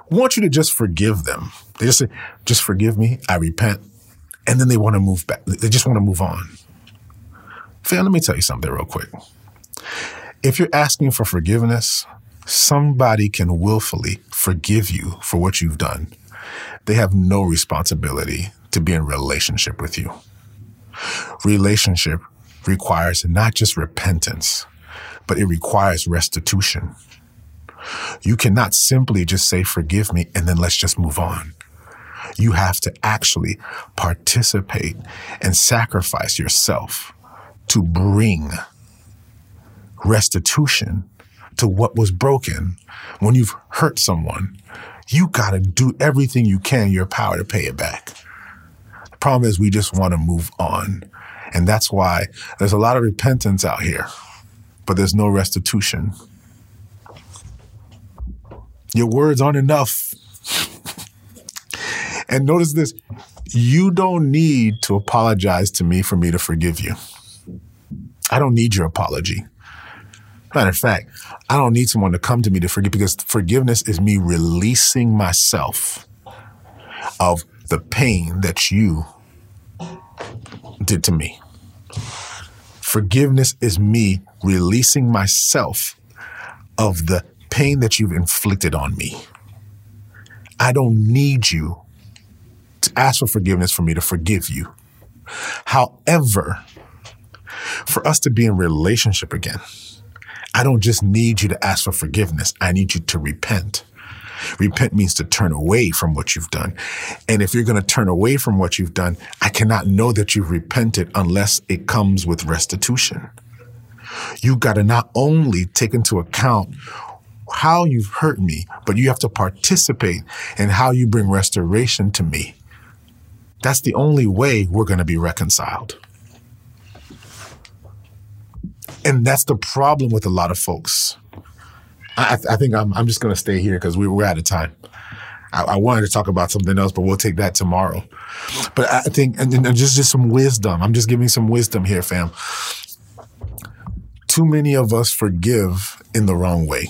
want you to just forgive them. They just say, just forgive me. I repent. And then they want to move back. They just want to move on. Fam, let me tell you something real quick. If you're asking for forgiveness, somebody can willfully forgive you for what you've done. They have no responsibility to be in relationship with you. Relationship requires not just repentance, but it requires restitution. You cannot simply just say, forgive me, and then let's just move on. You have to actually participate and sacrifice yourself to bring restitution to what was broken. When you've hurt someone, you got to do everything you can in your power to pay it back. The problem is we just want to move on. And that's why there's a lot of repentance out here, but there's no restitution. Your words aren't enough. and notice this you don't need to apologize to me for me to forgive you. I don't need your apology. Matter of fact, I don't need someone to come to me to forgive because forgiveness is me releasing myself of the pain that you did to me. Forgiveness is me releasing myself of the pain that you've inflicted on me. I don't need you to ask for forgiveness for me to forgive you. However, for us to be in relationship again, I don't just need you to ask for forgiveness. I need you to repent. Repent means to turn away from what you've done. And if you're going to turn away from what you've done, I cannot know that you've repented unless it comes with restitution. You've got to not only take into account how you've hurt me, but you have to participate in how you bring restoration to me. That's the only way we're going to be reconciled. And that's the problem with a lot of folks. I, I think I'm, I'm just going to stay here because we, we're out of time. I, I, wanted to talk about something else, but we'll take that tomorrow. But I think, and, and just, just some wisdom. I'm just giving some wisdom here, fam. Too many of us forgive in the wrong way.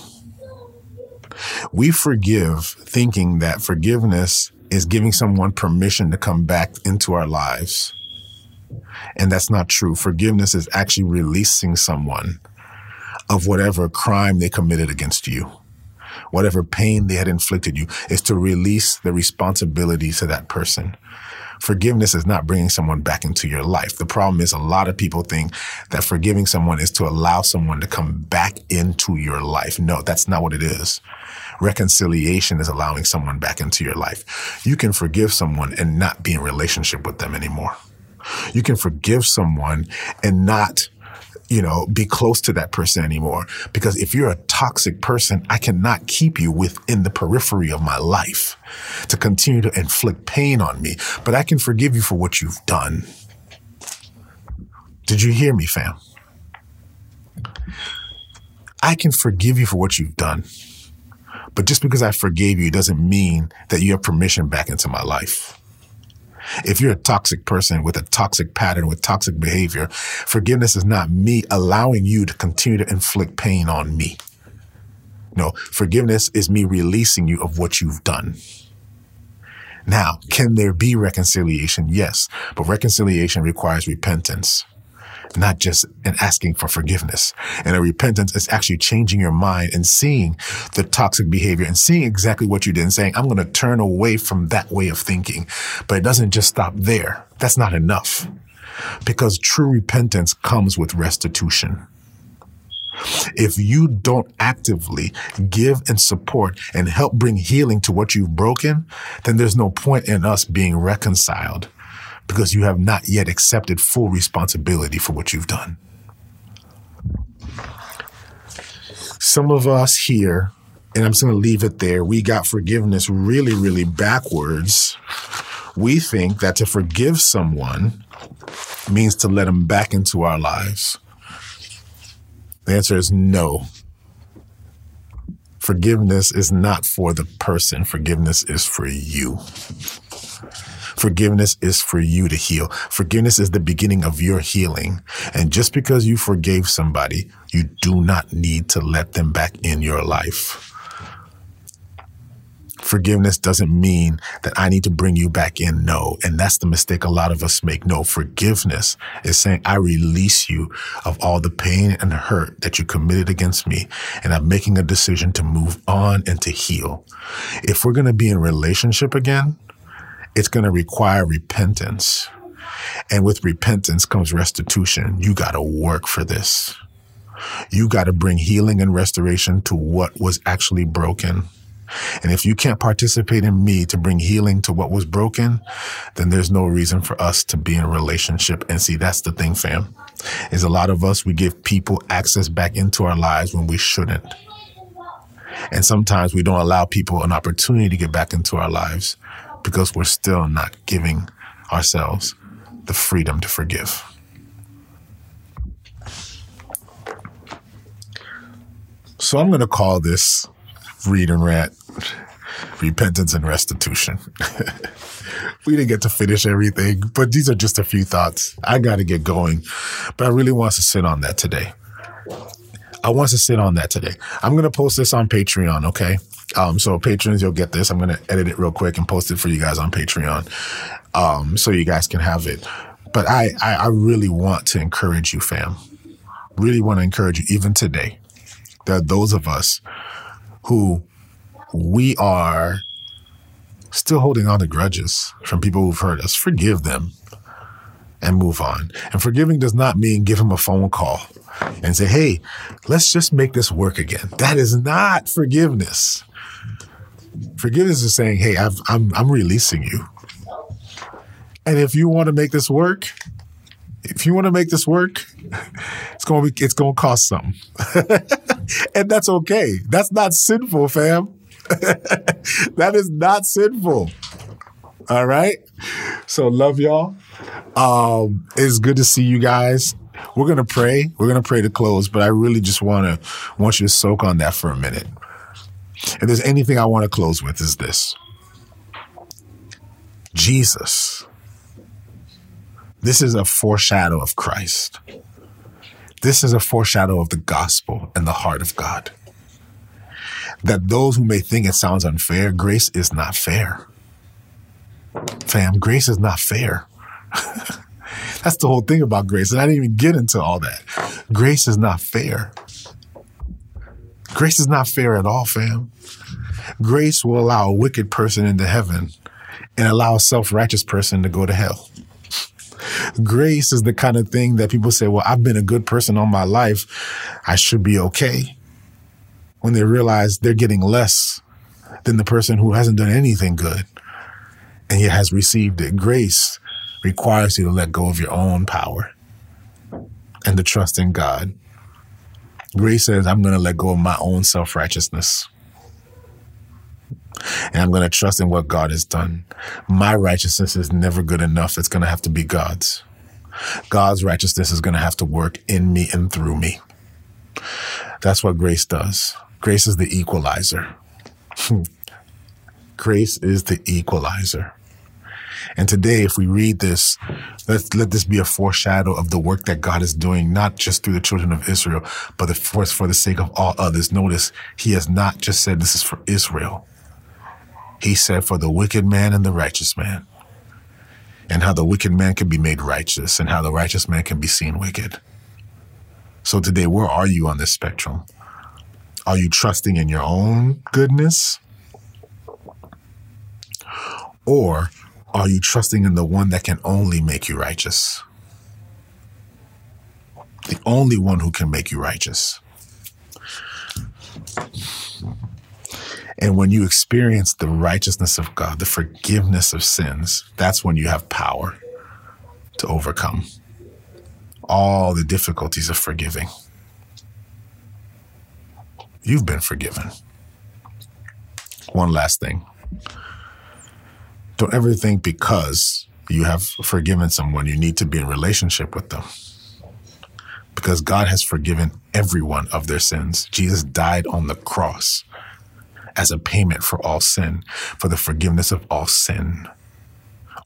We forgive thinking that forgiveness is giving someone permission to come back into our lives. And that's not true. Forgiveness is actually releasing someone of whatever crime they committed against you. Whatever pain they had inflicted you is to release the responsibility to that person. Forgiveness is not bringing someone back into your life. The problem is a lot of people think that forgiving someone is to allow someone to come back into your life. No, that's not what it is. Reconciliation is allowing someone back into your life. You can forgive someone and not be in relationship with them anymore. You can forgive someone and not you know, be close to that person anymore. Because if you're a toxic person, I cannot keep you within the periphery of my life to continue to inflict pain on me. But I can forgive you for what you've done. Did you hear me, fam? I can forgive you for what you've done. But just because I forgave you doesn't mean that you have permission back into my life. If you're a toxic person with a toxic pattern, with toxic behavior, forgiveness is not me allowing you to continue to inflict pain on me. No, forgiveness is me releasing you of what you've done. Now, can there be reconciliation? Yes, but reconciliation requires repentance not just in asking for forgiveness. And a repentance is actually changing your mind and seeing the toxic behavior and seeing exactly what you did and saying, I'm going to turn away from that way of thinking. But it doesn't just stop there. That's not enough because true repentance comes with restitution. If you don't actively give and support and help bring healing to what you've broken, then there's no point in us being reconciled because you have not yet accepted full responsibility for what you've done. Some of us here, and I'm just going to leave it there, we got forgiveness really, really backwards. We think that to forgive someone means to let them back into our lives. The answer is no. Forgiveness is not for the person, forgiveness is for you. Forgiveness is for you to heal. Forgiveness is the beginning of your healing. And just because you forgave somebody, you do not need to let them back in your life. Forgiveness doesn't mean that I need to bring you back in. No. And that's the mistake a lot of us make. No, forgiveness is saying, I release you of all the pain and hurt that you committed against me. And I'm making a decision to move on and to heal. If we're going to be in relationship again, it's going to require repentance. And with repentance comes restitution. You got to work for this. You got to bring healing and restoration to what was actually broken. And if you can't participate in me to bring healing to what was broken, then there's no reason for us to be in a relationship. And see, that's the thing, fam, is a lot of us, we give people access back into our lives when we shouldn't. And sometimes we don't allow people an opportunity to get back into our lives because we're still not giving ourselves the freedom to forgive. So I'm going to call this read and rant repentance and restitution. we didn't get to finish everything, but these are just a few thoughts. I got to get going, but I really want to sit on that today. I want to sit on that today. I'm going to post this on Patreon, okay? Um, so patrons, you'll get this. I'm going to edit it real quick and post it for you guys on Patreon. Um, so you guys can have it. But I, I, I really want to encourage you, fam. Really want to encourage you, even today. There are those of us who we are still holding on to grudges from people who've hurt us. Forgive them and move on. And forgiving does not mean give them a phone call and say, Hey, let's just make this work again. That is not forgiveness. Forgiveness is saying, "Hey, I've, I'm I'm releasing you." And if you want to make this work, if you want to make this work, it's to be it's to cost something. and that's okay. That's not sinful, fam. that is not sinful. All right? So love y'all. Um it's good to see you guys. We're to pray. We're to pray to close, but I really just want to want you to soak on that for a minute. If there's anything I want to close with, is this Jesus. This is a foreshadow of Christ. This is a foreshadow of the gospel and the heart of God. That those who may think it sounds unfair, grace is not fair. Fam, grace is not fair. That's the whole thing about grace. And I didn't even get into all that. Grace is not fair. Grace is not fair at all, fam. Grace will allow a wicked person into heaven and allow a self righteous person to go to hell. Grace is the kind of thing that people say, well, I've been a good person all my life. I should be okay. When they realize they're getting less than the person who hasn't done anything good and yet has received it. Grace requires you to let go of your own power and to trust in God Grace says, I'm going to let go of my own self righteousness. And I'm going to trust in what God has done. My righteousness is never good enough. It's going to have to be God's. God's righteousness is going to have to work in me and through me. That's what grace does. Grace is the equalizer. grace is the equalizer. And today, if we read this, let let this be a foreshadow of the work that God is doing, not just through the children of Israel, but the, for, for the sake of all others. Notice he has not just said this is for Israel. He said for the wicked man and the righteous man, and how the wicked man can be made righteous, and how the righteous man can be seen wicked. So today, where are you on this spectrum? Are you trusting in your own goodness? Or are you trusting in the one that can only make you righteous? The only one who can make you righteous. And when you experience the righteousness of God, the forgiveness of sins, that's when you have power to overcome all the difficulties of forgiving. You've been forgiven. One last thing. Don't ever think because you have forgiven someone, you need to be in relationship with them. Because God has forgiven everyone of their sins. Jesus died on the cross as a payment for all sin, for the forgiveness of all sin.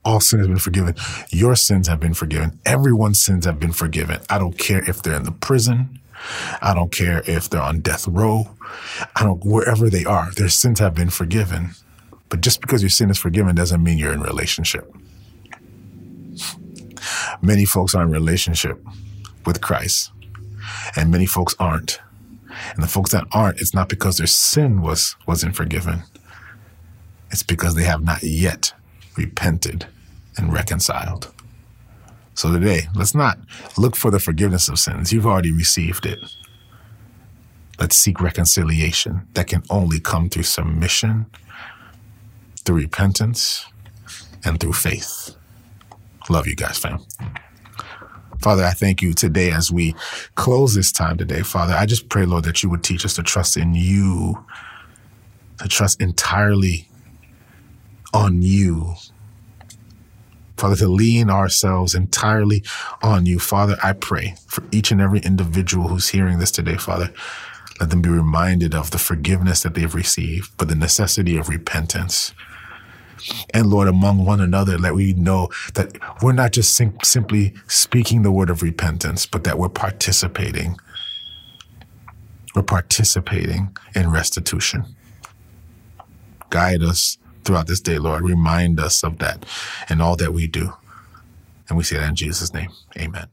All sin has been forgiven. Your sins have been forgiven. Everyone's sins have been forgiven. I don't care if they're in the prison. I don't care if they're on death row. I don't, wherever they are, their sins have been forgiven. But just because your sin is forgiven doesn't mean you're in relationship. Many folks are in relationship with Christ, and many folks aren't. And the folks that aren't, it's not because their sin was wasn't forgiven. It's because they have not yet repented and reconciled. So today, let's not look for the forgiveness of sins. You've already received it. Let's seek reconciliation that can only come through submission, through repentance, and through faith. Love you guys, fam. Father, I thank you today as we close this time today. Father, I just pray, Lord, that you would teach us to trust in you, to trust entirely on you. Father, to lean ourselves entirely on you. Father, I pray for each and every individual who's hearing this today, Father. Let them be reminded of the forgiveness that they've received, but the necessity of repentance. And Lord, among one another, let we know that we're not just sim- simply speaking the word of repentance, but that we're participating. We're participating in restitution. Guide us throughout this day, Lord. Remind us of that in all that we do. And we say that in Jesus' name. Amen.